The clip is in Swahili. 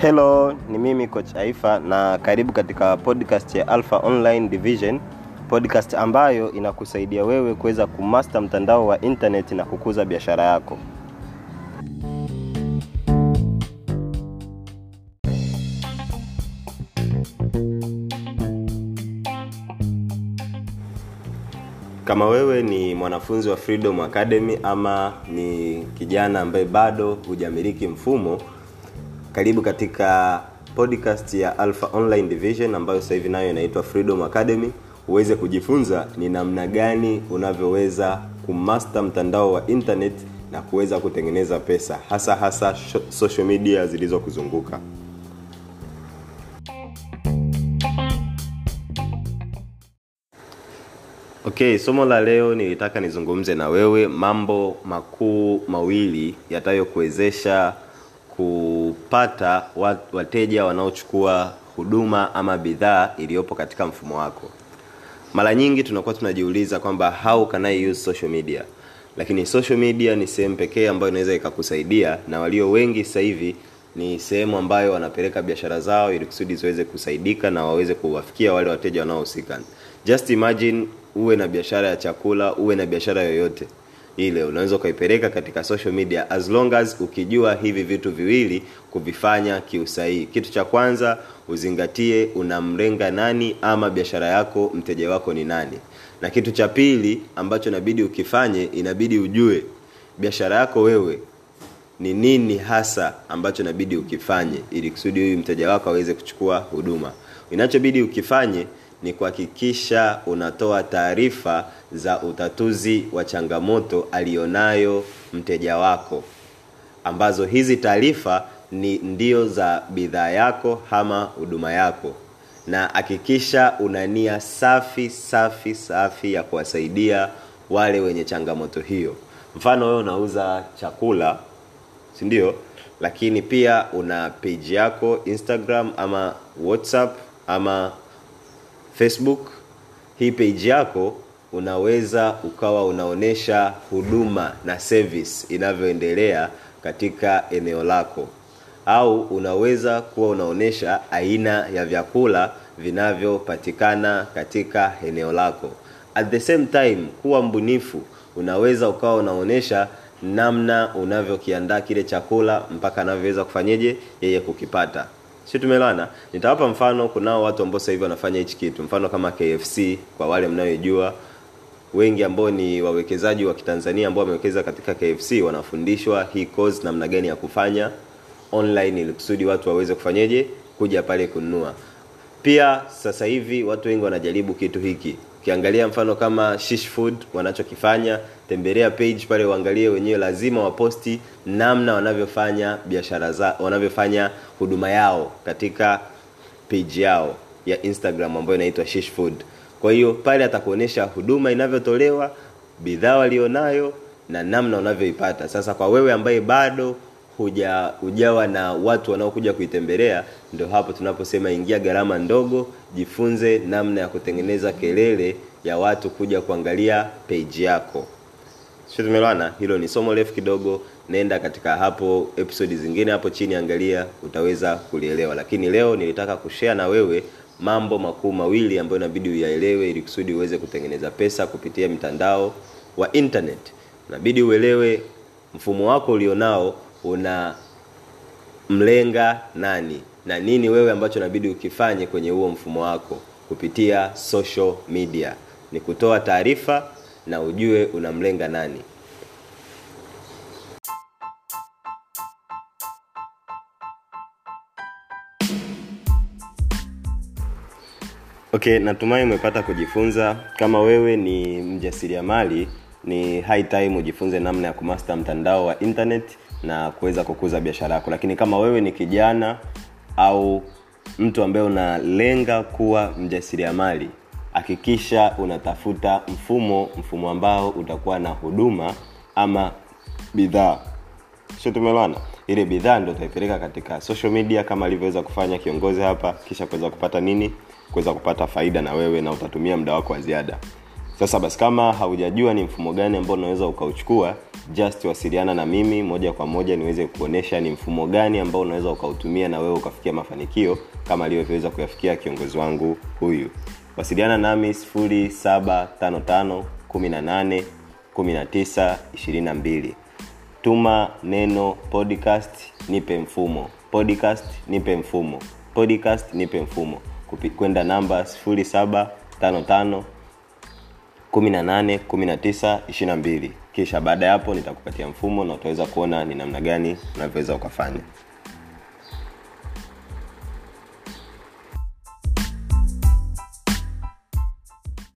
Hello, ni mimi coach Aifa na karibu katika podcast ya Alpha Online Division, podcast ambayo inakusaidia wewe kuweza kumaster mtandao wa internet na kukuza biashara yako. Kama wewe ni mwanafunzi wa Freedom Academy ama ni kijana ambaye bado hujamiliki mfumo, karibu katika podcast ya Alpha Online Division ambayo sasa hivi nayo inaitwa Freedom Academy, uweze kujifunza ni namna gani unavyoweza kumaster mtandao wa internet na kuweza kutengeneza pesa, hasa hasa social media zilizokuzunguka. Okay, somo la leo nilitaka nizungumze na wewe mambo makuu mawili yatayokuwezesha kupata wateja wanaochukua huduma ama bidhaa iliyopo katika mfumo wako. Mara nyingi tunakuwa tunajiuliza kwamba how can I use social media? Lakini social media ni sehemu pekee ambayo inaweza ikakusaidia na walio wengi sasa hivi ni sehemu ambayo wanapeleka biashara zao ili kusudi ziweze kusaidika na waweze kuwafikia wale wateja wanaohusika. Just imagine uwe na biashara ya chakula, uwe na biashara yoyote ile unaweza ukaipeleka katika social media as long as ukijua hivi vitu viwili kuvifanya kiusahihi. Kitu cha kwanza uzingatie unamlenga nani ama biashara yako mteja wako ni nani, na kitu cha pili ambacho inabidi ukifanye, inabidi ujue biashara yako wewe ni nini hasa ambacho inabidi ukifanye ili kusudi huyu mteja wako aweze kuchukua huduma. Inachobidi ukifanye ni kuhakikisha unatoa taarifa za utatuzi wa changamoto alionayo mteja wako, ambazo hizi taarifa ni ndio za bidhaa yako ama huduma yako, na hakikisha una nia safi safi safi ya kuwasaidia wale wenye changamoto hiyo. Mfano wewe unauza chakula si ndio? Lakini pia una page yako Instagram ama WhatsApp ama Facebook. Hii page yako unaweza ukawa unaonesha huduma na service inavyoendelea katika eneo lako, au unaweza kuwa unaonesha aina ya vyakula vinavyopatikana katika eneo lako. At the same time, kuwa mbunifu, unaweza ukawa unaonesha namna unavyokiandaa kile chakula mpaka anavyoweza kufanyeje yeye kukipata si tumelana nitawapa mfano kunao watu ambao sasa hivi wanafanya hichi kitu. Mfano kama KFC kwa wale mnayojua wengi ambao ni wawekezaji wa Kitanzania ambao wamewekeza katika KFC wanafundishwa hii course namna gani ya kufanya online ili kusudi watu waweze kufanyeje kuja pale kununua. Pia sasa hivi watu wengi wanajaribu kitu hiki. Ukiangalia mfano kama Shish Food wanachokifanya tembelea page pale uangalie wenyewe lazima waposti namna wanavyofanya biashara za wanavyofanya huduma yao katika page yao ya Instagram ambayo inaitwa Shish Food. Kwa hiyo pale atakuonesha huduma inavyotolewa bidhaa walionayo na namna unavyoipata sasa kwa wewe ambaye bado huja hujawa na watu wanaokuja kuitembelea ndio hapo tunaposema ingia gharama ndogo jifunze namna ya kutengeneza kelele ya watu kuja kuangalia page yako tumeelewana hilo ni somo refu kidogo. Nenda katika hapo episodi zingine hapo chini angalia utaweza kulielewa. Lakini leo nilitaka kushare na wewe mambo makuu mawili ambayo inabidi uyaelewe ili kusudi uweze kutengeneza pesa kupitia mtandao wa internet. Inabidi uelewe mfumo wako ulionao una mlenga nani na nini wewe ambacho inabidi ukifanye kwenye huo mfumo wako kupitia social media. Ni kutoa taarifa na ujue unamlenga nani Okay, natumai umepata kujifunza. Kama wewe ni mjasiriamali, ni high time ujifunze namna ya kumasta mtandao wa internet na kuweza kukuza biashara yako. Lakini kama wewe ni kijana au mtu ambaye unalenga kuwa mjasiriamali, hakikisha unatafuta mfumo mfumo ambao utakuwa na huduma ama bidhaa sio tumeelewana ile bidhaa ndo utaipeleka katika social media kama alivyoweza kufanya kiongozi hapa kisha kuweza kupata nini? Kuweza kupata faida na wewe na utatumia muda wako wa ziada. Sasa basi kama haujajua ni mfumo gani ambao unaweza ukauchukua just wasiliana na mimi moja kwa moja niweze kuonesha ni mfumo gani ambao unaweza ukautumia na wewe ukafikia mafanikio kama alivyoweza kuyafikia kiongozi wangu huyu. Wasiliana nami 755 18 19 22 tuma neno podcast nipe mfumo. Podcast nipe mfumo. Podcast nipe mfumo. Kwenda namba 0755 18 19 22 kisha baada ya hapo nitakupatia mfumo na utaweza kuona ni namna gani unavyoweza ukafanya